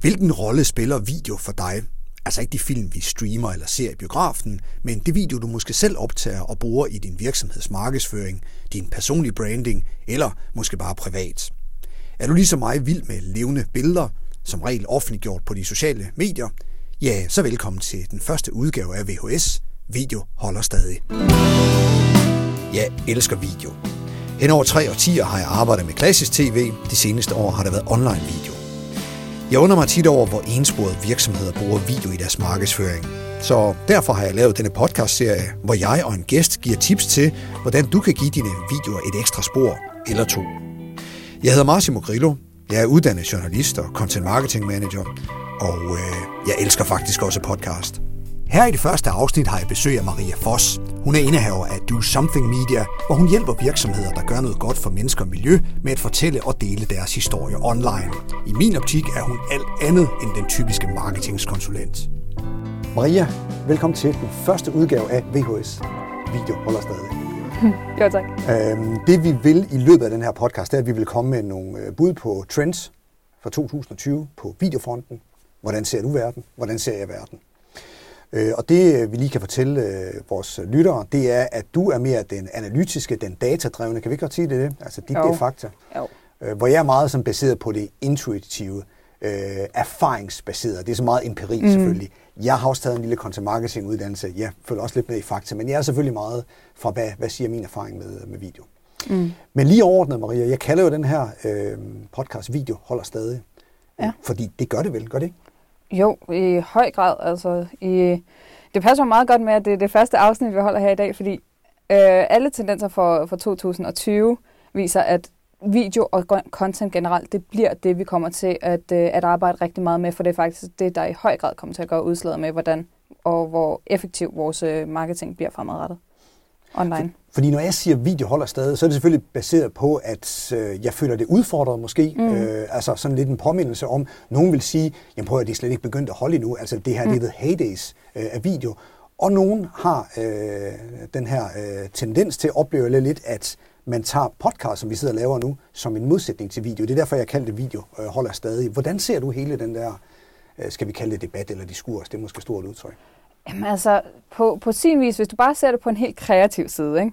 Hvilken rolle spiller video for dig? Altså ikke de film, vi streamer eller ser i biografen, men det video, du måske selv optager og bruger i din virksomheds markedsføring, din personlige branding eller måske bare privat. Er du ligesom mig vild med levende billeder, som regel offentliggjort på de sociale medier? Ja, så velkommen til den første udgave af VHS. Video holder stadig. Jeg elsker video. Hen over tre årtier har jeg arbejdet med klassisk tv. De seneste år har det været online video. Jeg undrer mig tit over, hvor ensporede virksomheder bruger video i deres markedsføring. Så derfor har jeg lavet denne podcast-serie, hvor jeg og en gæst giver tips til, hvordan du kan give dine videoer et ekstra spor eller to. Jeg hedder Massimo Grillo. Jeg er uddannet journalist og content marketing manager, og øh, jeg elsker faktisk også podcast. Her i det første afsnit har jeg besøg af Maria Foss. Hun er indehaver af Do Something Media, hvor hun hjælper virksomheder, der gør noget godt for mennesker og miljø, med at fortælle og dele deres historie online. I min optik er hun alt andet end den typiske marketingskonsulent. Maria, velkommen til den første udgave af VHS. Video holder stadig. Jo, tak. Øhm, det vi vil i løbet af den her podcast, det er, at vi vil komme med nogle øh, bud på trends for 2020 på videofronten. Hvordan ser du verden? Hvordan ser jeg verden? Øh, og det vi lige kan fortælle øh, vores lyttere, det er, at du er mere den analytiske, den datadrevne. Kan vi ikke godt sige det? det? Altså dit, det er fakta. Jo. Øh, hvor jeg er meget som baseret på det intuitive, øh, erfaringsbaseret. Det er så meget empiri mm. selvfølgelig. Jeg har også taget en lille content marketing uddannelse. Jeg følger også lidt med i fakta, men jeg er selvfølgelig meget fra, hvad, hvad siger min erfaring med, med video. Mm. Men lige overordnet, Maria, jeg kalder jo den her øh, podcast video holder stadig. Ja. Fordi det gør det vel, gør det ikke? Jo, i høj grad. Altså, i, det passer meget godt med, at det er det første afsnit, vi holder her i dag, fordi øh, alle tendenser for, for 2020 viser, at video og content generelt, det bliver det, vi kommer til at, øh, at arbejde rigtig meget med, for det er faktisk det, der i høj grad kommer til at gøre udslaget med, hvordan og hvor effektiv vores øh, marketing bliver fremadrettet online. Fordi når jeg siger video holder stadig, så er det selvfølgelig baseret på, at øh, jeg føler det udfordret måske. Mm. Øh, altså sådan lidt en påmindelse om, nogen vil sige, jamen prøv at de er slet ikke begyndt at holde endnu. Altså det her, mm. det er heydays øh, af video. Og nogen har øh, den her øh, tendens til at opleve lidt, at man tager podcast, som vi sidder og laver nu, som en modsætning til video. Det er derfor, jeg kalder det video øh, holder stadig. Hvordan ser du hele den der, øh, skal vi kalde det debat eller diskurs? Det er måske stort udtryk. Jamen altså, på, på sin vis, hvis du bare ser det på en helt kreativ side, ikke?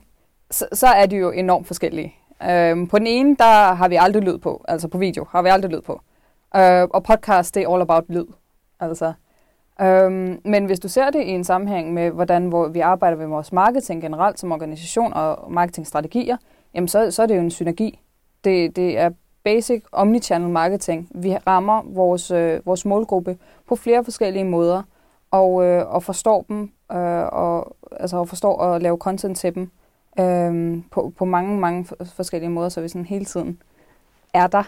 Så, så er de jo enormt forskellige. Øhm, på den ene, der har vi aldrig lyd på, altså på video har vi aldrig lyd på. Øh, og podcast, det er all about lyd. Altså, øhm, men hvis du ser det i en sammenhæng med, hvordan hvor vi arbejder med vores marketing generelt som organisation og marketingstrategier, jamen så, så er det jo en synergi. Det, det er basic omnichannel marketing. Vi rammer vores, øh, vores målgruppe på flere forskellige måder, og, øh, og forstår dem, øh, og, altså, og forstår at lave content til dem øh, på, på mange, mange forskellige måder, så vi sådan hele tiden er der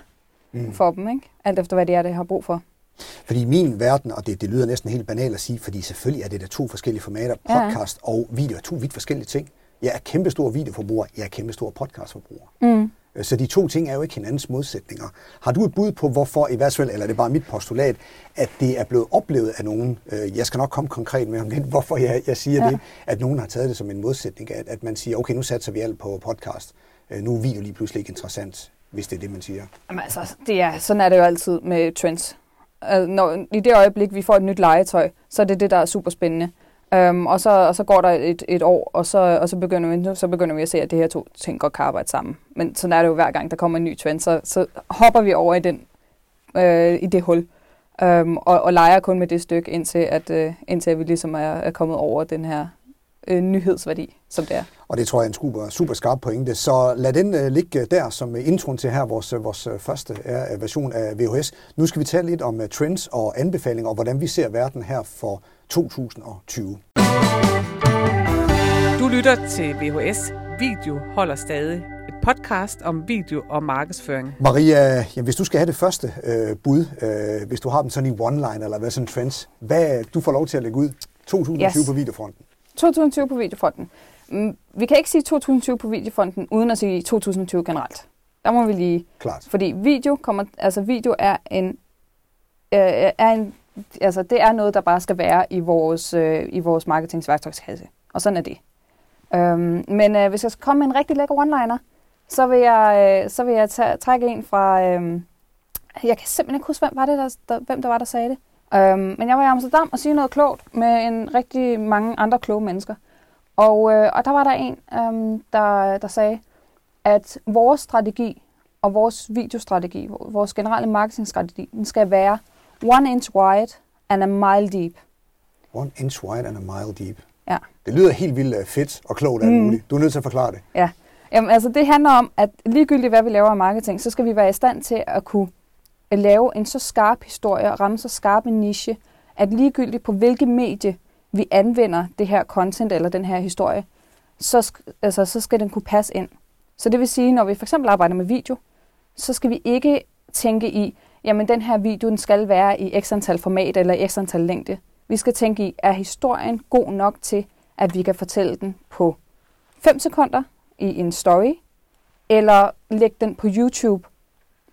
mm. for dem, ikke? alt efter hvad det er, det har brug for. Fordi min verden, og det, det lyder næsten helt banalt at sige, fordi selvfølgelig er det der to forskellige formater, podcast ja. og video er to vidt forskellige ting. Jeg er kæmpestor videoforbruger, jeg er kæmpestor podcastforbruger. Mm. Så de to ting er jo ikke hinandens modsætninger. Har du et bud på, hvorfor, i hvert fald, eller det er bare mit postulat, at det er blevet oplevet af nogen, øh, jeg skal nok komme konkret med om det, hvorfor jeg, jeg siger ja. det, at nogen har taget det som en modsætning, at, at man siger, okay, nu satser vi alt på podcast, øh, nu er video lige pludselig ikke interessant, hvis det er det, man siger. Jamen altså, det er, sådan er det jo altid med trends. Når, I det øjeblik, vi får et nyt legetøj, så er det det, der er super spændende. Øhm, og, så, og så går der et, et år, og, så, og så, begynder vi, så begynder vi at se, at det her to ting godt kan arbejde sammen. Men sådan er det jo hver gang, der kommer en ny trend, så, så hopper vi over i, den, øh, i det hul. Øhm, og, og leger kun med det stykke, indtil, at, øh, indtil at vi ligesom er, er kommet over den her øh, nyhedsværdi, som det er. Og det tror jeg er en super, super skarp pointe. Så lad den øh, ligge der som øh, introen til her, vores, øh, vores øh, første er, version af VHS. Nu skal vi tale lidt om uh, trends og anbefalinger, og hvordan vi ser verden her for 2020. Du lytter til VHS. Video holder stadig. Et podcast om video og markedsføring. Maria, ja, hvis du skal have det første øh, bud, øh, hvis du har dem sådan i one-line eller hvad sådan trends, hvad du får lov til at lægge ud 2020 yes. på videofronten? 2020 på videofronten. Mm, vi kan ikke sige 2020 på videofronten, uden at sige 2020 generelt. Der må vi lige... Klart. Fordi video, kommer, altså video er en, øh, er en altså, det er noget, der bare skal være i vores, øh, i vores marketingsværktøjskasse. Og sådan er det. Øhm, men øh, hvis jeg skal komme med en rigtig lækker one-liner, så vil jeg, øh, så vil jeg tage, trække en fra, øh, jeg kan simpelthen ikke huske, hvem, var det, der, der, hvem der var, der sagde det. Øhm, men jeg var i Amsterdam og sige noget klogt med en rigtig mange andre kloge mennesker. Og, øh, og der var der en, øhm, der, der sagde, at vores strategi og vores videostrategi, vores generelle marketingstrategi, den skal være one inch wide and a mile deep. One inch wide and a mile deep. Ja. Det lyder helt vildt øh, fedt og klogt alt Mm. muligt. Du er nødt til at forklare det. Ja, Jamen, altså det handler om, at ligegyldigt hvad vi laver af marketing, så skal vi være i stand til at kunne at lave en så skarp historie og ramme så skarp en niche, at ligegyldigt på hvilket medie vi anvender det her content eller den her historie, så, altså, så skal den kunne passe ind. Så det vil sige, når vi for eksempel arbejder med video, så skal vi ikke tænke i, jamen den her video den skal være i x antal format eller i x antal længde. Vi skal tænke i, er historien god nok til, at vi kan fortælle den på 5 sekunder i en story, eller lægge den på YouTube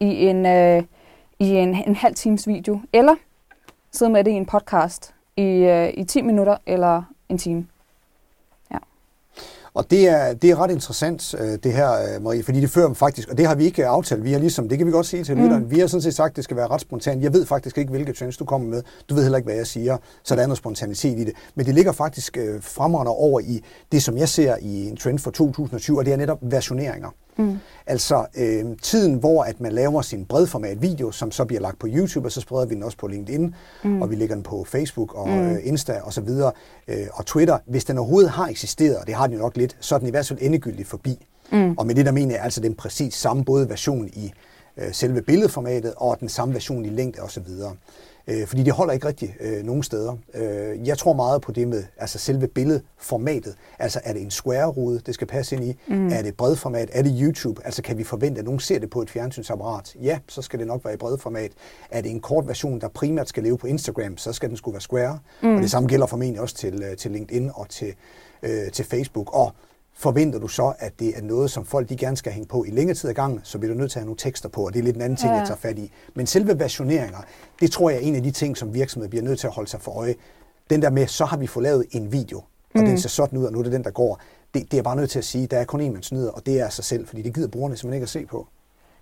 i en, øh, i en, en halv times video, eller sidde med det i en podcast i, øh, i 10 minutter eller en time. Og det er, det er ret interessant, øh, det her, øh, Marie, fordi det fører faktisk, og det har vi ikke aftalt, vi har ligesom, det kan vi godt sige til Mm. lytteren, vi har sådan set sagt, at det skal være ret spontant. Jeg ved faktisk ikke, hvilke trends du kommer med, du ved heller ikke, hvad jeg siger, så der er noget spontanitet i det. Men det ligger faktisk øh, fremragende over i det, som jeg ser i en trend for 2020, og det er netop versioneringer. Mm. Altså øh, tiden, hvor at man laver sin bredformat video, som så bliver lagt på YouTube, og så spreder vi den også på LinkedIn, mm. og vi lægger den på Facebook og Mm. øh, Insta og så videre, øh, og Twitter. Hvis den overhovedet har eksisteret, og det har den jo nok lidt, så er den i hvert fald endegyldigt forbi. Mm. Og med det der mener jeg altså den præcis samme både version i øh, selve billedformatet og den samme version i længde og så videre. Øh, fordi det holder ikke rigtig øh, nogen steder. Øh, jeg tror meget på det med altså selve billedformatet. Altså er det en square-rude, det skal passe ind i? Mm. Er det bredformat? Er det YouTube? Altså kan vi forvente, at nogen ser det på et fjernsynsapparat? Ja, så skal det nok være i bredformat. Er det en kort version, der primært skal leve på Instagram, så skal den skulle være square. Mm. Og det samme gælder formentlig også til, øh, til LinkedIn og til, øh, til Facebook. Og forventer du så, at det er noget, som folk de gerne skal hænge på i længere tid ad gangen, så bliver du nødt til at have nogle tekster på, og det er lidt en anden ting, Ja. jeg tager fat i. Men selve versioneringer, det tror jeg er en af de ting, som virksomheder bliver nødt til at holde sig for øje. Den der med, så har vi fået lavet en video, og mm. den ser sådan ud, og nu er det den, der går. Det, det er bare nødt til at sige, der er kun en, man snyder, og det er sig selv, fordi det gider brugerne simpelthen ikke at se på.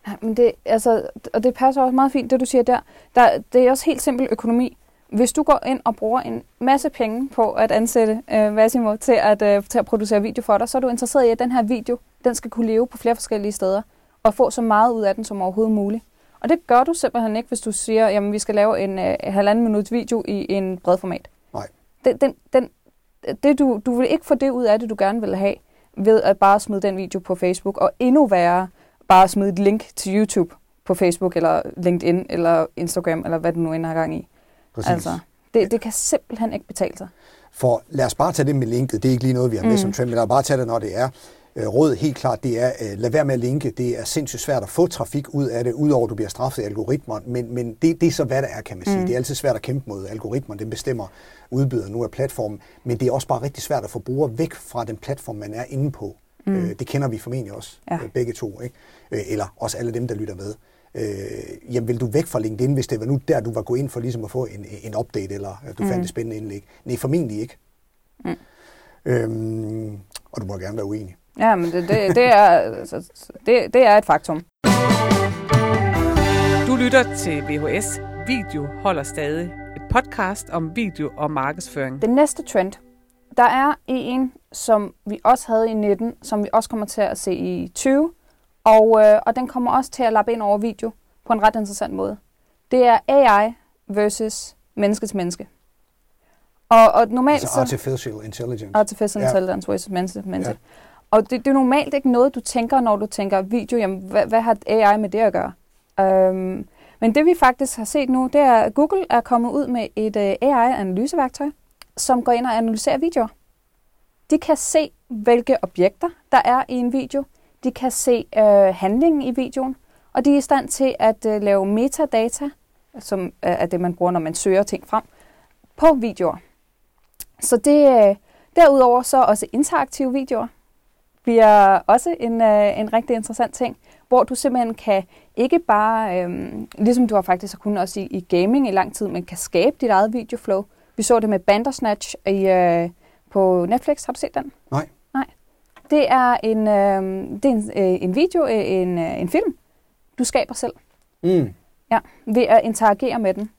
Ja, men det, altså, og det passer også meget fint, det du siger der. der. Det er også helt simpel økonomi. Hvis du går ind og bruger en masse penge på at ansætte øh, Massimo til at, øh, til at producere video for dig, så er du interesseret i, at den her video den skal kunne leve på flere forskellige steder, og få så meget ud af den som overhovedet muligt. Og det gør du simpelthen ikke, hvis du siger, jamen vi skal lave en øh, halvanden minuts video i en bred format. Nej. Den, den, den, det du, du vil ikke få det ud af det, du gerne vil have, ved at bare smide den video på Facebook, og endnu værre, bare smide et link til YouTube på Facebook, eller LinkedIn, eller Instagram, eller hvad du nu end har gang i. Præcis. Altså, det, det kan simpelthen ikke betale sig. For lad os bare tage det med linket. Det er ikke lige noget, vi har med mm. som trend, men lad os bare tage det, når det er. Øh, Rådet helt klart, det er, øh, lad være med at linke. Det er sindssygt svært at få trafik ud af det, udover at du bliver straffet af algoritmer. Men, men det, det er så, hvad der er, kan man sige. Mm. Det er altid svært at kæmpe mod algoritmer. Den bestemmer udbyder nu af platformen. Men det er også bare rigtig svært at få brugere væk fra den platform, man er inde på. Mm. Øh, det kender vi formentlig også, Ja. øh, begge to. Ikke? Øh, eller også alle dem, der lytter med. Øh, jamen, vil du væk fra LinkedIn, hvis det var nu der, du var gået ind for ligesom at få en, en update, eller at du mm. fandt et spændende indlæg? Nej, formentlig ikke. Mm. Øhm, og du må gerne være uenig. Ja, men det, det, det, er, altså, det, det er et faktum. Du lytter til VHS Video holder stadig. Et podcast om video og markedsføring. Den næste trend, der er en, som vi også havde i 19, som vi også kommer til at se i 20, og, øh, og den kommer også til at lappe ind over video på en ret interessant måde. Det er AI versus menneske til menneske. Og, og normalt Altså så... artificial intelligence. Artificial Ja. intelligence versus menneske til menneske. Ja. Og det, det er normalt ikke noget, du tænker, når du tænker video. Jamen, hvad, hvad har AI med det at gøre? Um, men det vi faktisk har set nu, det er, at Google er kommet ud med et uh, AI-analyseværktøj, som går ind og analyserer videoer. De kan se, hvilke objekter der er i en video. De kan se øh, handlingen i videoen. Og de er i stand til at øh, lave metadata, som øh, er det, man bruger, når man søger ting frem, på videoer. Så det, øh, derudover så også interaktive videoer bliver også en, øh, en rigtig interessant ting, hvor du simpelthen kan ikke bare, øh, ligesom du har faktisk kunnet også i, i gaming i lang tid, men kan skabe dit eget videoflow. Vi så det med Bandersnatch i, øh, på Netflix. Har du set den? Nej. Det er en, øh, det er en, øh, en video, øh, en, øh, en film, du skaber selv. Mm. Ja, ved at interagere med den.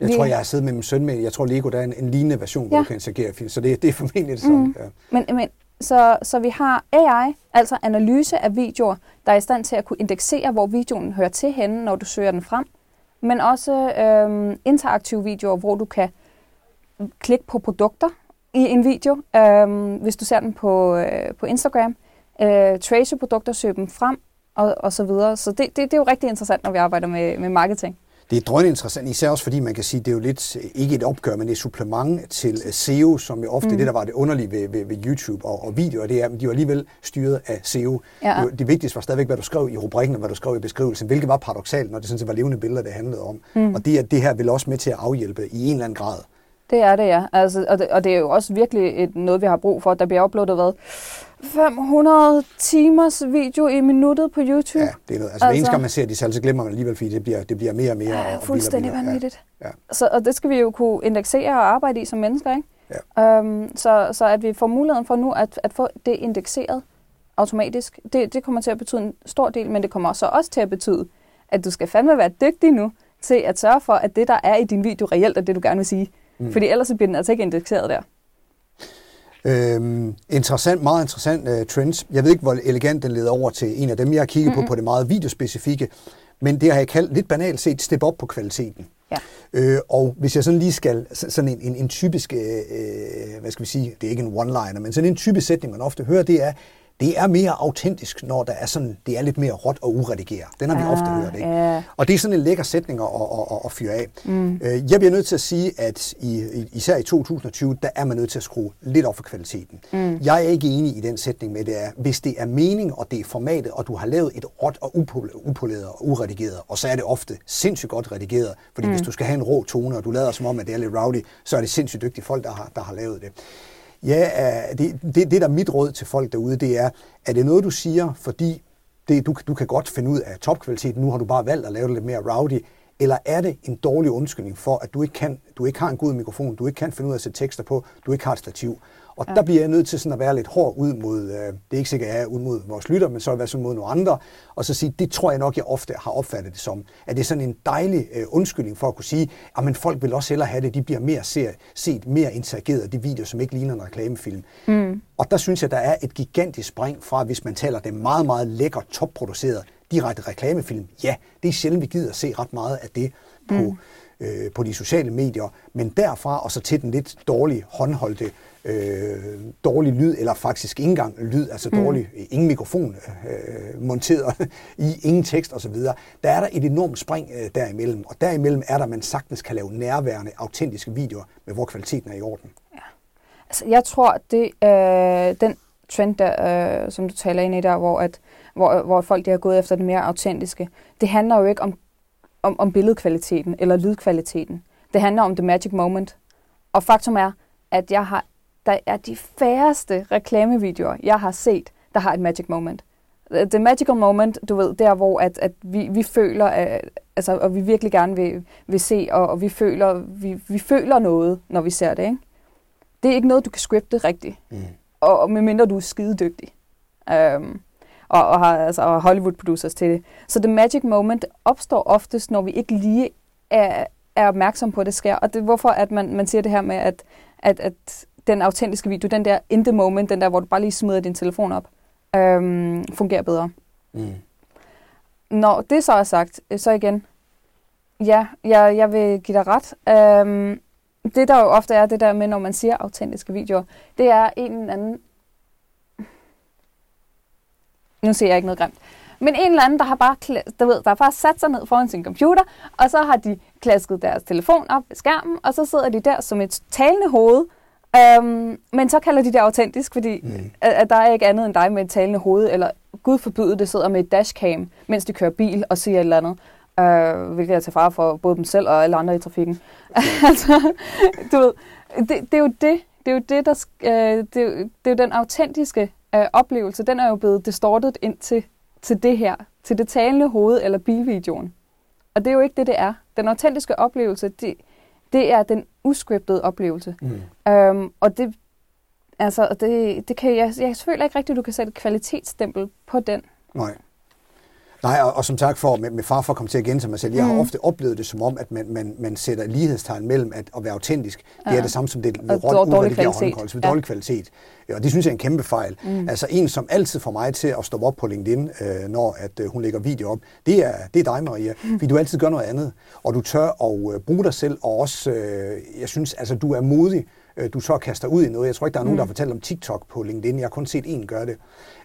Jeg Vi- tror, jeg har siddet med min søn med, jeg tror Lego, der er en, en lignende version, hvor Ja. du kan interagere fint, så det, det er formentlig det samme. Mm. Ja. Men, men så, så vi har AI, altså analyse af videoer, der er i stand til at kunne indeksere, hvor videoen hører til henne, når du søger den frem. Men også øhm, interaktive videoer, hvor du kan klikke på produkter i en video, øhm, hvis du ser den på, øh, på Instagram. Øh, trace produkter, søge dem frem og, og så videre. Så det, det, det er jo rigtig interessant, når vi arbejder med, med marketing. Det er drønende interessant, især også fordi man kan sige, det er jo lidt, øh, ikke et opgør, men et supplement til øh, SEO, som jo ofte mm. det, der var det underlige ved, ved, ved YouTube og, og videoer, det er, at de var alligevel styret af SEO. Ja. Det, det vigtigste var stadigvæk, hvad du skrev i rubrikken og hvad du skrev i beskrivelsen, hvilket var paradoxalt, når det sådan set var levende billeder, det handlede om. Mm. Og det, er, det her vil også med til at afhjælpe i en eller anden grad. Det er det, ja. Altså, og, det, og det er jo også virkelig et, noget, vi har brug for. Der bliver uploadet hvad? 500 timers video i minuttet på YouTube. Ja, det er noget. Altså, altså eneste gang man ser de tal, så glemmer man alligevel, fordi det bliver, det bliver mere og mere. Ja, og, fuldstændig og vanvittigt. Ja, ja. Så, og det skal vi jo kunne indeksere og arbejde i som mennesker, ikke? Ja. Øhm, så, så at vi får muligheden for nu at, at få det indekseret automatisk, det, det kommer til at betyde en stor del, men det kommer så også til at betyde, at du skal fandme være dygtig nu til at sørge for, at det, der er i din video, reelt er det, du gerne vil sige. Mm. Fordi ellers så bliver den altså ikke indekseret der. Øhm, interessant, meget interessant uh, trends. Jeg ved ikke, hvor elegant den leder over til en af dem, jeg har kigget mm-hmm. på, på det meget videospecifikke. Men det har jeg kaldt lidt banalt set, step op på kvaliteten. Ja. Øh, og hvis jeg sådan lige skal, så- sådan en, en, en typisk, øh, øh, hvad skal vi sige, det er ikke en one-liner, men sådan en typisk sætning, man ofte hører, det er, det er mere autentisk, når der er sådan, det er lidt mere råt og uredigeret. Den har vi Ah, ofte hørt, ikke? ja. Og det er sådan en lækker sætning at, at, at, at fyre af. Mm. Jeg bliver nødt til at sige, at i, især i 2020, der er man nødt til at skrue lidt op for kvaliteten. Mm. Jeg er ikke enig i den sætning med, det er, hvis det er mening, og det er formatet, og du har lavet et råt og upol- upoleret og uredigeret, og så er det ofte sindssygt godt redigeret, fordi mm. hvis du skal have en rå tone, og du lader som om, at det er lidt rowdy, så er det sindssygt dygtige folk, der har, der har lavet det. Ja, øh, det, det, det der er mit råd til folk derude, det er, er det noget, du siger, fordi det, du, du kan godt finde ud af topkvalitet, nu har du bare valgt at lave det lidt mere rowdy, eller er det en dårlig undskyldning for, at du ikke, kan, du ikke har en god mikrofon, du ikke kan finde ud af at sætte tekster på, du ikke har et stativ. Og ja. der bliver jeg nødt til sådan at være lidt hård ud mod, øh, det er ikke sikkert, at jeg er ud mod vores lytter, men så er jeg sådan mod nogle andre, og så sige, det tror jeg nok, jeg ofte har opfattet det som, at det er sådan en dejlig øh, undskyldning for at kunne sige, at folk vil også hellere have det, de bliver mere ser, set, mere interageret af de videoer, som ikke ligner en reklamefilm. Mm. Og der synes jeg, der er et gigantisk spring fra, hvis man taler det meget, meget lækker, topproduceret, direkte reklamefilm. Ja, det er sjældent, vi gider at se ret meget af det på, mm. øh, på de sociale medier, men derfra og så til den lidt dårlige, håndholdte, øh, dårlig lyd, eller faktisk ikke engang lyd, altså dårlig, ingen mikrofon øh, monteret i, ingen tekst osv., der er der et enormt spring øh, derimellem, og derimellem er der, man sagtens kan lave nærværende, autentiske videoer, med hvor kvaliteten er i orden. Altså, jeg tror, det øh, den trend, der, øh, som du taler ind i der, hvor, at, hvor, hvor folk de har gået efter det mere autentiske, det handler jo ikke om, om, om billedkvaliteten eller lydkvaliteten. Det handler om the magic moment. Og faktum er, at jeg har, der er de færreste reklamevideoer, jeg har set, der har et magic moment. The magical moment, du ved, der hvor at, at vi, vi føler, at, altså, og vi virkelig gerne vil, vil se, og, og vi, føler, vi, vi føler noget, når vi ser det, ikke? det er ikke noget, du kan scripte rigtigt. Mm. Og, og medmindre du er skidedygtig. Um, og, og har altså, og Hollywood producers til det. Så the magic moment opstår oftest, når vi ikke lige er, er opmærksom på, at det sker. Og det er hvorfor, at man, man siger det her med, at, at, at den autentiske video, den der in the moment, den der, hvor du bare lige smider din telefon op, um, fungerer bedre. Mm. Når det så er sagt, så igen, ja, jeg, jeg vil give dig ret. Um, det der jo ofte er det der med, når man siger autentiske videoer, det er en eller anden... Nu ser jeg ikke noget grimt. Men en eller anden, der har bare, der ved, der har bare sat sig ned foran sin computer, og så har de klasket deres telefon op ved skærmen, og så sidder de der som et talende hoved, øhm, men så kalder de det autentisk, fordi mm. at, at der er ikke andet end dig med et talende hoved, eller Gud forbyde det, sidder med et dashcam, mens de kører bil og siger et eller andet. Øh, hvilket er til fare for både dem selv og alle andre i trafikken. altså, du ved, det, det er jo det, det er jo det, der, øh, det, er jo, det er jo den autentiske øh, oplevelse, den er jo blevet distortet ind til, til det her, til det talende hoved eller bilvideoen. Og det er jo ikke det, det er. Den autentiske oplevelse, det, det er den uscriptede oplevelse. Mm. Øhm, og det, altså, det, det kan, jeg, jeg føler ikke rigtigt, at du kan sætte et kvalitetsstempel på den. Nej. Nej, og, og som sagt for, med, med far for at komme til at gentage mig selv, jeg har ofte oplevet det som om, at man, man, man sætter lighedstegn mellem at, at være autentisk. Ja. Det er det samme som det Og dår- dårlig kvalitet. Med Ja. dårlig kvalitet. Og det synes jeg er en kæmpe fejl. Mm. Altså en, som altid får mig til at stoppe op på LinkedIn, øh, når at, øh, hun lægger video op, det er, det er dig, Maria. Mm. Fordi du altid gør noget andet. Og du tør at øh, bruge dig selv, og også, øh, jeg synes, altså du er modig. Øh, Du så kaster ud i noget. Jeg tror ikke, der er nogen, der har fortalt om TikTok på LinkedIn. Jeg har kun set en gøre det.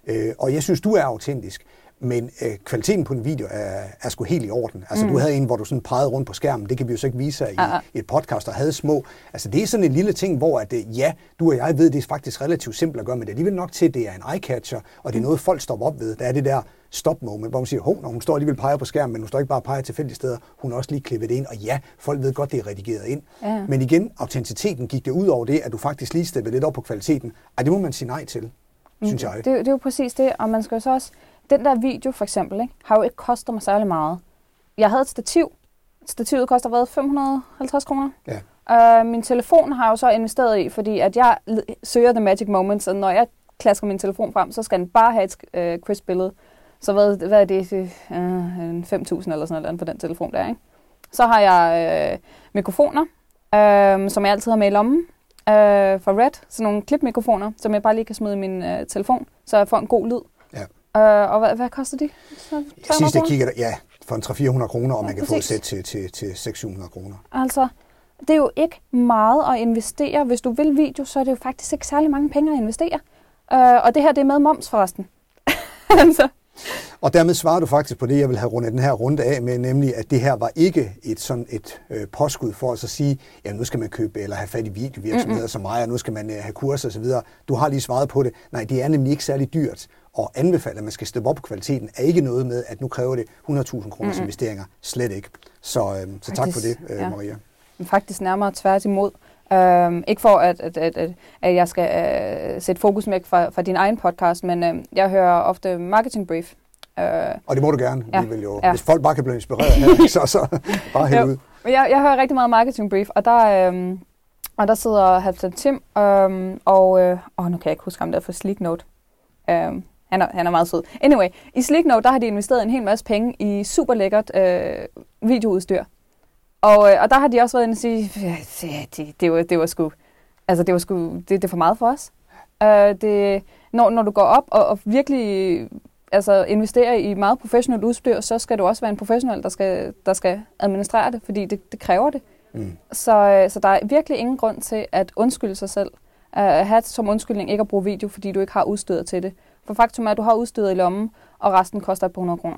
Øh, Og jeg synes, du er autentisk. Men øh, kvaliteten på en video er, er sgu helt i orden. Altså, mm. du havde en, hvor du sådan pegede rundt på skærmen. Det kan vi jo så ikke vise her i, Ah, ah. i et podcast, der havde små. Altså, det er sådan en lille ting, hvor at, øh, ja, du og jeg ved, det er faktisk relativt simpelt at gøre, men det er alligevel nok til, at det er en eye-catcher, og det er noget, folk stopper op ved. Der er det der stop-moment, hvor man siger, hov, når hun står alligevel peger på skærmen, men hun står ikke bare og peger tilfældige steder, hun har også lige klippet det ind, og ja, folk ved godt, det er redigeret ind. Ja. Men igen, autenticiteten gik det ud over det, at du faktisk lige steppede lidt op på kvaliteten. Ej, det må man sige nej til, synes jeg. Det, det er jo præcis det, og man skal jo så også... Den der video for eksempel, ikke, har jo ikke kostet mig særlig meget. Jeg havde et stativ. Stativet koster hvad? 550 kroner? Ja. Uh, min telefon har jeg jo så investeret i, fordi at jeg søger the magic moments, og når jeg klasker min telefon frem, så skal den bare have et uh, crisp billede. Så hvad, hvad er det? en 5.000 eller sådan noget på den telefon der, ikke? Så har jeg uh, mikrofoner, uh, som jeg altid har med i lommen, uh, fra Red. Sådan nogle klipmikrofoner, som jeg bare lige kan smide i min uh, telefon, så jeg får en god lyd. Uh, og hvad, hvad koster de? Så 300 Sidst jeg kiggede, ja, for en 300-400 kroner, og Ja, man kan få et præcis. sæt til, til, til 600 kroner. Altså, det er jo ikke meget at investere. Hvis du vil video, så er det jo faktisk ikke særlig mange penge at investere. Uh, og det her, det er med moms forresten. altså, Og dermed svarer du faktisk på det, jeg vil have rundet den her runde af med, nemlig at det her var ikke et sådan et øh, påskud for at sige, ja, nu skal man købe eller have fat i videovirksomheder mm-hmm. som mig, og nu skal man øh, have kurser osv. Du har lige svaret på det. Nej, det er nemlig ikke særlig dyrt. Og anbefale, at man skal steppe op på kvaliteten, er ikke noget med, at nu kræver det 100.000 kroners mm-hmm. investeringer. Slet ikke. Så, øh, så tak for det, øh, ja. Maria. faktisk nærmere tværtimod. Uh, ikke for, at, at, at, at, jeg skal uh, sætte fokus væk fra, fra din egen podcast, men uh, jeg hører ofte Marketing Brief. Uh, Og det må du gerne. Ja. Vi vil jo, Ja. Hvis folk bare kan blive inspireret her, så, så bare hælde ud. Men Jeg, jeg hører rigtig meget Marketing Brief, og der, øhm, og der sidder Halvdan Tim, øhm, og øh, åh, nu kan jeg ikke huske ham der for Sleek Note. Øhm, han, er, han er meget sød. Anyway, i Sleek Note, der har de investeret en hel masse penge i super lækkert øh, videoudstyr. Og, øh, og der har de også været inde og sige, det, det, det, var, det var sgu, altså det var sgu, det, det er for meget for os. Øh, det, når, når du går op og, og virkelig altså, investerer i meget professionelt udstyr, så skal du også være en professionel, der skal, der skal administrere det, fordi det, det kræver det. Mm. Så, øh, så der er virkelig ingen grund til at undskylde sig selv. At have som undskyldning ikke at bruge video, fordi du ikke har udstyret til det. For faktum er, at du har udstyret i lommen, og resten koster et par hundrede kroner.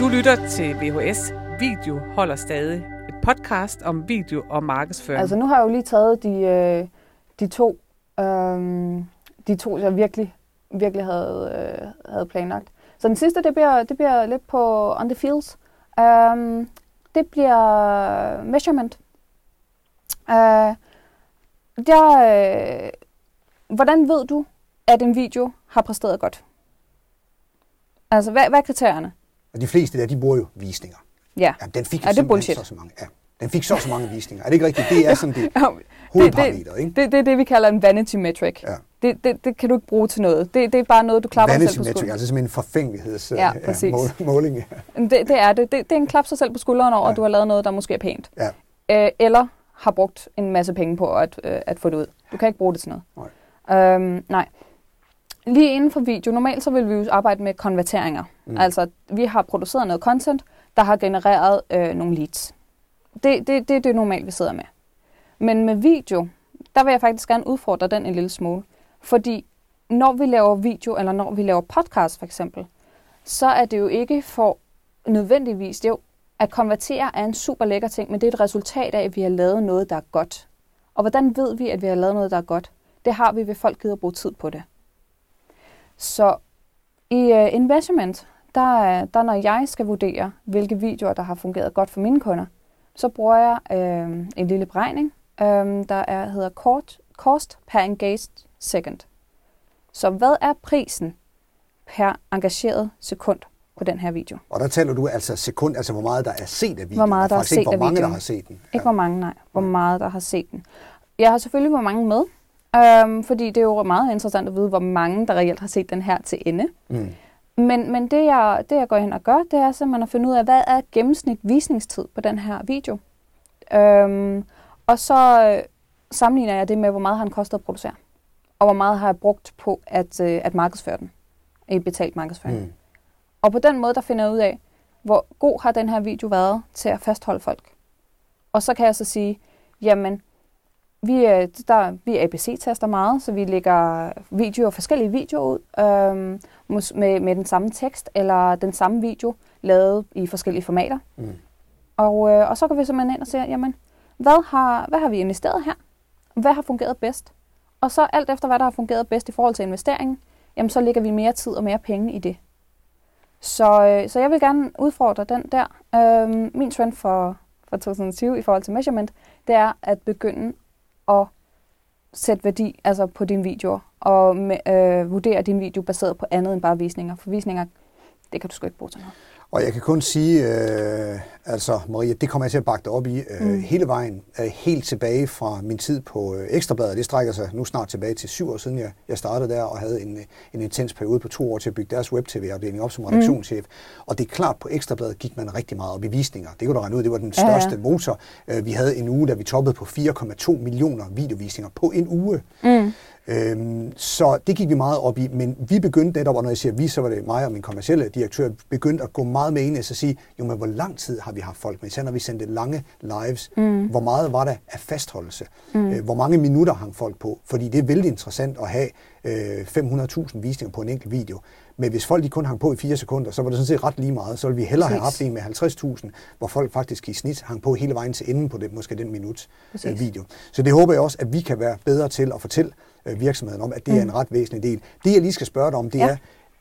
Du lytter til VHS. Video holder stadig. Et podcast om video og markedsføring. Altså nu har jeg jo lige taget de, øh, de to, øh, de to, jeg virkelig, virkelig havde, øh, havde planlagt. Så den sidste, det bliver, det bliver lidt på on the fields. Um, det bliver measurement. Uh, der, øh, hvordan ved du, at en video har præsteret godt? Altså, hvad, hvad er kriterierne? Og de fleste der, de bruger jo visninger. Ja. Ja, den fik Ja, det er bullshit. så, så mange. Ja, den fik så så mange visninger. Er det ikke rigtigt? Det er sådan det det, hovedparameteret, ikke? det, det er det, vi kalder en vanity metric. Ja. Det, det, det kan du ikke bruge til noget. Det, det er bare noget, du klapper dig Vanity selv på metric, skulderen. altså simpelthen en forfængeligheds Ja, øh, mål. Ja. Det, det er det. det. Det er en klap sig selv på skulderen over, Ja. at du har lavet noget, der måske er pænt. Ja. Øh, eller har brugt en masse penge på at, øh, at få det ud. Du kan ikke bruge det til noget. Nej. Øhm, nej. Lige inden for video, normalt så vil vi jo arbejde med konverteringer. Mm. Altså, vi har produceret noget content, der har genereret øh, nogle leads. Det, det, det er det normalt, vi sidder med. Men med video, der vil jeg faktisk gerne udfordre den en lille smule. Fordi når vi laver video, eller når vi laver podcast for eksempel, så er det jo ikke for nødvendigvis, det er jo, at konvertere er en super lækker ting, men det er et resultat af, at vi har lavet noget, der er godt. Og hvordan ved vi, at vi har lavet noget, der er godt? Det har vi, ved folk gider at bruge tid på det. Så i uh, investment, der, er- der når jeg skal vurdere, hvilke videoer, der har fungeret godt for mine kunder, så bruger jeg øh, en lille beregning, øh, der er, hedder cost, cost per engaged second. Så hvad er prisen per engageret sekund på den her video? Og der taler du altså sekund, altså hvor meget der er set af videoen. Hvor meget der er ikke, set af hvor mange der videoen. har set den. Ikke hvor mange, nej. Hvor meget, der har set den. Jeg har selvfølgelig hvor mange med, øhm, fordi det er jo meget interessant at vide, hvor mange, der reelt har set den her til ende. Mm. Men, men det, jeg, det, jeg går hen og gør, det er simpelthen at finde ud af, hvad er gennemsnit visningstid på den her video. Øhm, og så øh, sammenligner jeg det med, hvor meget har den kostet at producere. Og hvor meget har jeg brugt på at, øh, at markedsføre den. I betalt markedsføring. Mm. Og på den måde, der finder jeg ud af, hvor god har den her video været til at fastholde folk. Og så kan jeg så sige, jamen, vi, er, der, vi ABC-tester meget, så vi lægger videoer, forskellige videoer ud øhm, med, med den samme tekst eller den samme video, lavet i forskellige formater. Mm. Og, øh, og så kan vi simpelthen ind og se, jamen, hvad har, hvad har vi investeret her? Hvad har fungeret bedst? Og så alt efter, hvad der har fungeret bedst i forhold til investeringen, jamen så lægger vi mere tid og mere penge i det. Så, øh, så jeg vil gerne udfordre den der. Øhm, min trend for, for 2020 i forhold til measurement, det er at begynde at sætte værdi altså på dine videoer, og med, øh, vurdere din video baseret på andet end bare visninger. For visninger, det kan du sgu ikke bruge til noget. Og jeg kan kun sige, øh, altså Maria, det kommer jeg til at bakke dig op i øh, mm. hele vejen, øh, helt tilbage fra min tid på øh, Ekstrabladet. Det strækker sig nu snart tilbage til syv år siden, jeg, jeg startede der og havde en, en intens periode på to år til at bygge deres web-tv-afdeling op som mm. redaktionschef. Mm. Og det er klart, på Ekstrabladet gik man rigtig meget op i visninger. Det kunne du regne ud, det var den største ja, ja. motor. Øh, vi havde en uge, da vi toppede på 4,2 millioner videovisninger på en uge. Mm. Øhm, så det gik vi meget op i, men vi begyndte netop, og når jeg siger vi, så var det mig og min kommercielle direktør, begyndte at gå meget med ind og sige, jo men hvor lang tid har vi haft folk med, især når vi sendte lange lives, mm. hvor meget var der af fastholdelse, mm. øh, hvor mange minutter hang folk på, fordi det er vældig interessant at have øh, 500.000 visninger på en enkelt video. Men hvis folk de kun hang på i fire sekunder, så var det sådan set ret lige meget. Så ville vi hellere have haft en med 50.000, hvor folk faktisk i snit hang på hele vejen til enden på det, måske den minut øh, video. Så det håber jeg også, at vi kan være bedre til at fortælle øh, virksomheden om, at det mm. er en ret væsentlig del. Det jeg lige skal spørge dig om, det ja. er,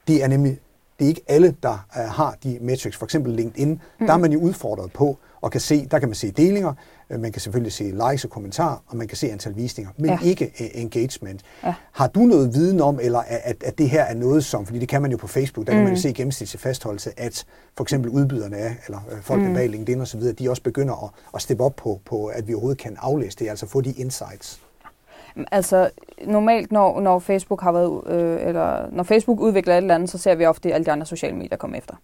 det er nemlig det er ikke alle, der uh, har de metrics. For eksempel LinkedIn, mm. der er man jo udfordret på, og kan se, der kan man se delinger, øh, man kan selvfølgelig se likes og kommentarer, og man kan se antal visninger, men ja. ikke uh, engagement. Ja. Har du noget viden om, eller at, at det her er noget som, fordi det kan man jo på Facebook, der mm. kan man jo mm. se gennemsnitlig fastholdelse, at for eksempel udbyderne af, eller uh, folk mm. bag LinkedIn osv., de også begynder at, at steppe op på, på, at vi overhovedet kan aflæse det, altså få de insights. Altså, normalt, når, når Facebook har været, øh, eller når Facebook udvikler et eller andet, så ser vi ofte alle de andre sociale medier komme efter.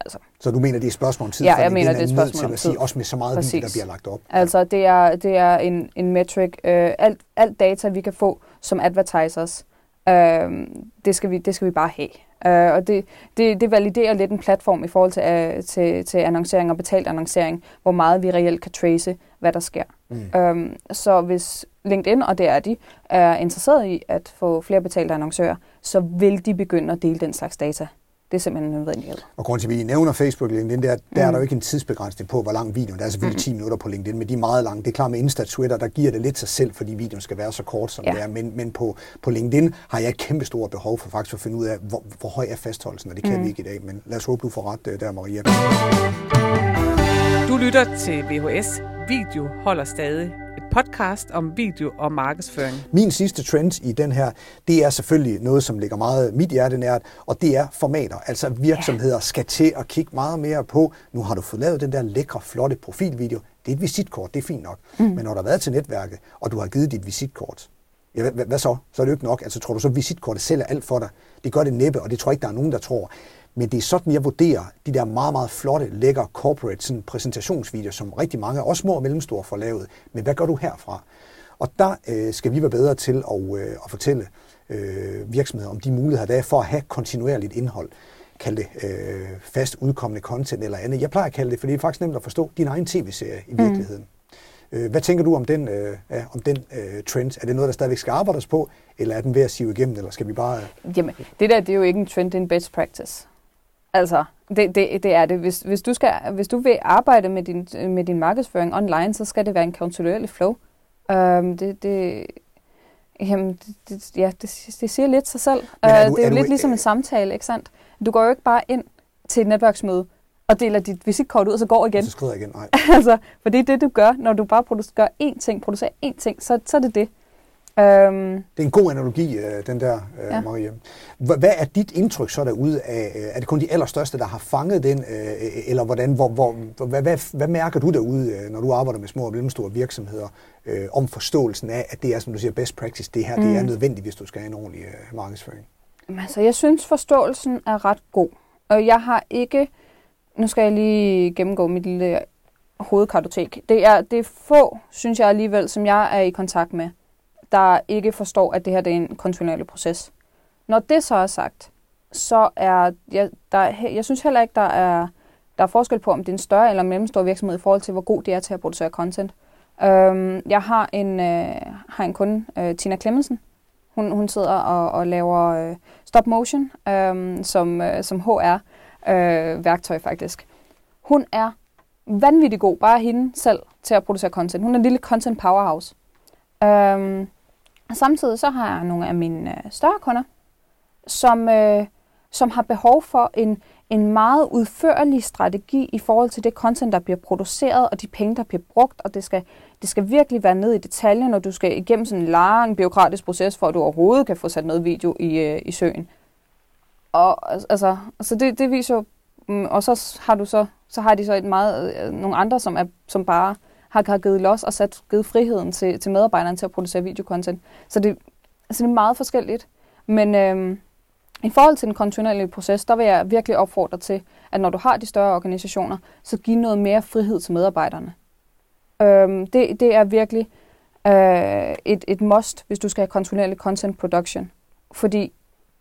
Altså. Så du mener, det er et spørgsmål om tid? Ja, jeg mener, det er et spørgsmål om tid. Sige, også med så meget video, der bliver lagt op. Altså, det er, det er en, en metric. Øh, alt, alt data, vi kan få som advertisers, øh, det, skal vi, det skal vi bare have. Uh, og det, det, det validerer lidt en platform i forhold til, uh, til, til annoncering og betalt annoncering, hvor meget vi reelt kan trace, hvad der sker. Mm. Um, så hvis LinkedIn, og det er de, er interesseret i at få flere betalte annoncører, så vil de begynde at dele den slags data. Det er simpelthen en nødvendighed. Og grund til, at vi nævner Facebook og LinkedIn, der, der mm. er der jo ikke en tidsbegrænsning på, hvor lang videoen Der er selvfølgelig mm. 10 minutter på LinkedIn, men de er meget lange. Det er klart med Insta Twitter, der giver det lidt sig selv, fordi videoen skal være så kort, som ja. det er. Men, men på, på LinkedIn har jeg et kæmpe stort behov for faktisk at finde ud af, hvor, hvor høj er fastholdelsen, og det kan mm. vi ikke i dag. Men lad os håbe, du får ret øh, der, Maria. Du lytter til VHS. Video holder stadig podcast om video og markedsføring. Min sidste trend i den her, det er selvfølgelig noget, som ligger meget mit hjerte nært, og det er formater. Altså virksomheder skal til at kigge meget mere på, nu har du fået lavet den der lækre, flotte profilvideo. Det er et visitkort, det er fint nok. Mm. Men når du har været til netværket, og du har givet dit visitkort, ja, hvad, hvad så? Så er det jo ikke nok. Altså tror du så, at visitkortet sælger alt for dig? Det gør det næppe, og det tror jeg ikke, der er nogen, der tror. Men det er sådan, jeg vurderer de der meget, meget flotte, lækre corporate sådan præsentationsvideoer, som rigtig mange, også små og mellemstore, får lavet. Men hvad gør du herfra? Og der øh, skal vi være bedre til at, øh, at fortælle øh, virksomheder om de muligheder, der er for at have kontinuerligt indhold. Kald det øh, fast udkommende content eller andet. Jeg plejer at kalde det, for det er faktisk nemt at forstå, din egen tv-serie i mm. virkeligheden. Mm. Hvad tænker du om den, øh, ja, om den øh, trend? Er det noget, der stadigvæk skal arbejdes på, eller er den ved at sive igennem, eller skal vi bare... Jamen, det der det er jo ikke en trend, det er en best practice. Altså, det, det, det er det. Hvis, hvis, du skal, hvis du vil arbejde med din, med din markedsføring online, så skal det være en kontinuerlig flow. Um, det, det, jamen, det, det, ja, det, det siger lidt sig selv. Uh, det er jo er lidt du, ligesom en samtale, ikke sandt? Du går jo ikke bare ind til et netværksmøde og deler dit visitkort ud, og så går igen. så skrider igen, nej. altså, for det er det, du gør, når du bare producerer én ting, producerer én ting, så, så er det det. Øhm, det er en god analogi, øh, den der, øh, ja. Marie. Hvad er dit indtryk så derude af, øh, er det kun de allerstørste, der har fanget den, eller hvordan, hvor, hvor, hvad, hvad, hvad mærker du derude, når du arbejder med små og mellemstore virksomheder, om forståelsen af, at det er, som du siger, best practice, det her, mm. det er mm. nødvendigt, hvis du skal have en ordentlig markedsføring? Altså, jeg synes, forståelsen er ret god. Og jeg har ikke... Nu skal jeg lige gennemgå mit lille hovedkartotek. Det er, det er få, synes jeg alligevel, som jeg er i kontakt med, der ikke forstår, at det her det er en kontinuerlig proces. Når det så er sagt, så er jeg, der, jeg synes heller ikke, der er, der er forskel på, om det er en større eller mellemstor virksomhed i forhold til, hvor god det er til at producere content. Øhm, jeg har en, øh, har en kunde, øh, Tina Clemmensen. Hun, hun sidder og, og laver øh, stop motion øh, som, øh, som HR-værktøj øh, faktisk. Hun er vanvittig god, bare hende selv, til at producere content. Hun er en lille content powerhouse. Øhm, samtidig så har jeg nogle af mine øh, større kunder, som, øh, som har behov for en, en meget udførlig strategi i forhold til det content, der bliver produceret, og de penge, der bliver brugt, og det skal, det skal virkelig være ned i detaljen, når du skal igennem sådan en lang byråkratisk proces, for at du overhovedet kan få sat noget video i, øh, i søen. Og altså, altså, altså det, det viser jo, mm, og så har du så, så har de så et meget, øh, nogle andre, som, er, som bare har, har givet los og sat, givet friheden til, til medarbejderne til at producere videokontent. Så det, altså det er meget forskelligt. Men øhm, i forhold til den kontinuerlige proces, der vil jeg virkelig opfordre til, at når du har de større organisationer, så giv noget mere frihed til medarbejderne. Øhm, det, det er virkelig øh, et, et must, hvis du skal have kontinuerlig content production. Fordi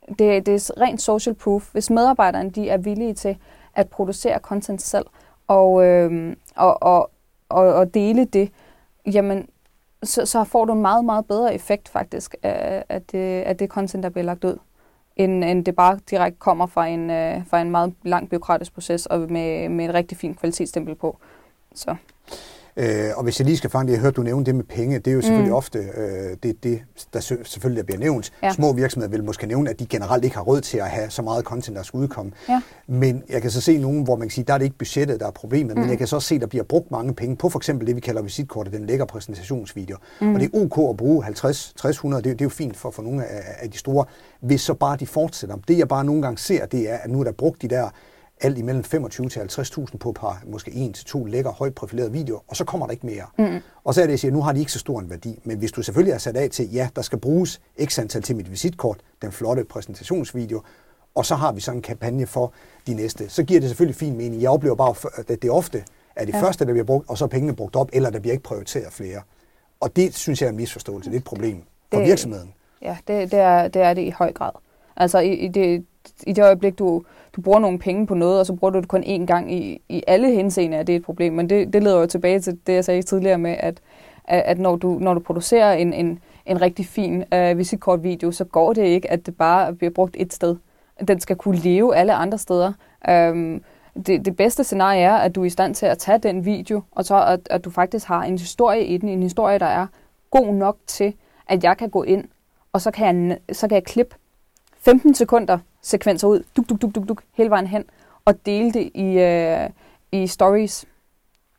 det, det er rent social proof. Hvis medarbejderne de er villige til at producere content selv og, øh, og, og, og, og dele det, jamen så, så får du en meget, meget bedre effekt faktisk af, af, det, af det content, der bliver lagt ud end, end det bare direkte kommer fra en, øh, fra en meget lang byråkratisk proces og med, med et rigtig fint kvalitetsstempel på. Så. Øh, og hvis jeg lige skal fange det, jeg hørte du nævne det med penge, det er jo selvfølgelig mm. ofte øh, det, det, der selvfølgelig der bliver nævnt. Ja. Små virksomheder vil måske nævne, at de generelt ikke har råd til at have så meget content, der skal udkomme. Ja. Men jeg kan så se nogen, hvor man kan sige, der er det ikke budgettet, der er problemet, mm. men jeg kan så se, der bliver brugt mange penge på for eksempel det, vi kalder visitkortet, den lækker præsentationsvideo. Mm. Og det er ok at bruge 50, 60, 100, det, det er jo fint for, for nogle af, af de store, hvis så bare de fortsætter. Det jeg bare nogle gange ser, det er, at nu er der brugt de der alt imellem 25 til 50.000 på par, måske en til to lækker, højt profilerede videoer, og så kommer der ikke mere. Mm. Og så er det, jeg siger, nu har de ikke så stor en værdi, men hvis du selvfølgelig er sat af til, ja, der skal bruges x antal til mit visitkort, den flotte præsentationsvideo, og så har vi sådan en kampagne for de næste, så giver det selvfølgelig fin mening. Jeg oplever bare, at det ofte er det ja. første, der bliver brugt, og så er pengene brugt op, eller der bliver ikke prioriteret flere. Og det synes jeg er en misforståelse. Det er et problem for det, virksomheden. Ja, det, det, er, det er det i høj grad. Altså i, i, det, i det øjeblik, du, du bruger nogle penge på noget, og så bruger du det kun én gang i, i alle henseender, er det et problem. Men det, det leder jo tilbage til det, jeg sagde tidligere med, at, at når, du, når du producerer en, en, en rigtig fin uh, visitkortvideo, så går det ikke, at det bare bliver brugt et sted. Den skal kunne leve alle andre steder. Um, det, det bedste scenarie er, at du er i stand til at tage den video, og så at, at du faktisk har en historie i den, en historie, der er god nok til, at jeg kan gå ind, og så kan jeg, så kan jeg klippe 15 sekunder sekvenser ud, duk, duk, duk, duk, duk, hele vejen hen, og dele det i, øh, i stories,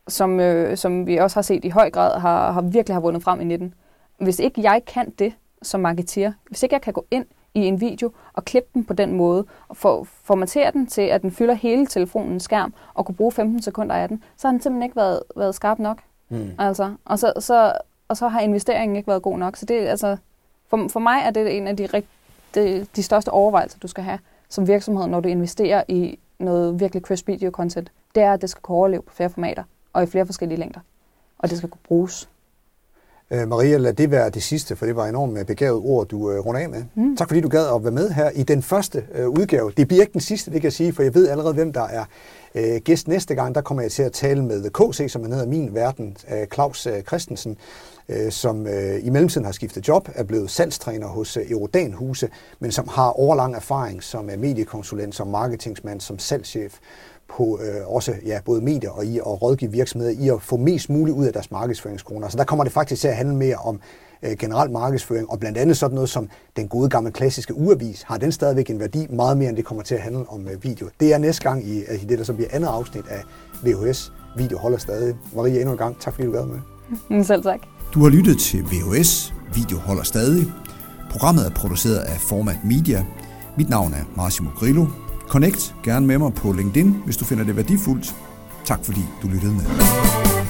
som, øh, som vi også har set i høj grad, har, har virkelig har vundet frem i 19. Hvis ikke jeg kan det som marketeer, hvis ikke jeg kan gå ind i en video og klippe den på den måde, og for, formatere den til, at den fylder hele telefonens skærm, og kunne bruge 15 sekunder af den, så har den simpelthen ikke været, været skarp nok. Mm. Altså, og, så, så, og så har investeringen ikke været god nok. Så det, altså, for, for mig er det en af de rigt, det, de største overvejelser, du skal have som virksomhed, når du investerer i noget virkelig crisp video content, det er, at det skal kunne overleve på flere formater og i flere forskellige længder. Og det skal kunne bruges. Øh, Maria, lad det være det sidste, for det var enormt begavet ord, du øh, runder af med. Mm. Tak fordi du gad at være med her i den første øh, udgave. Det bliver ikke den sidste, det kan jeg sige, for jeg ved allerede, hvem der er øh, gæst næste gang. Der kommer jeg til at tale med KC, som er nede af min verden, øh, Claus øh, Christensen, øh, som øh, i mellemtiden har skiftet job, er blevet salgstræner hos øh, Eurodan Huse, men som har overlang erfaring som øh, mediekonsulent, som marketingsmand, som salgschef på øh, også ja, både medier og i at rådgive virksomheder i at få mest muligt ud af deres markedsføringskroner. Så der kommer det faktisk til at handle mere om øh, generel markedsføring, og blandt andet sådan noget som den gode gamle klassiske uavis, har den stadigvæk en værdi meget mere, end det kommer til at handle om øh, video. Det er næste gang i, i det, der så bliver andet afsnit af VHS. Video holder stadig. Maria, endnu en gang, tak fordi du gad med. Selv tak. Du har lyttet til VHS. Video holder stadig. Programmet er produceret af Format Media. Mit navn er Massimo Grillo. Connect gerne med mig på LinkedIn, hvis du finder det værdifuldt. Tak fordi du lyttede med.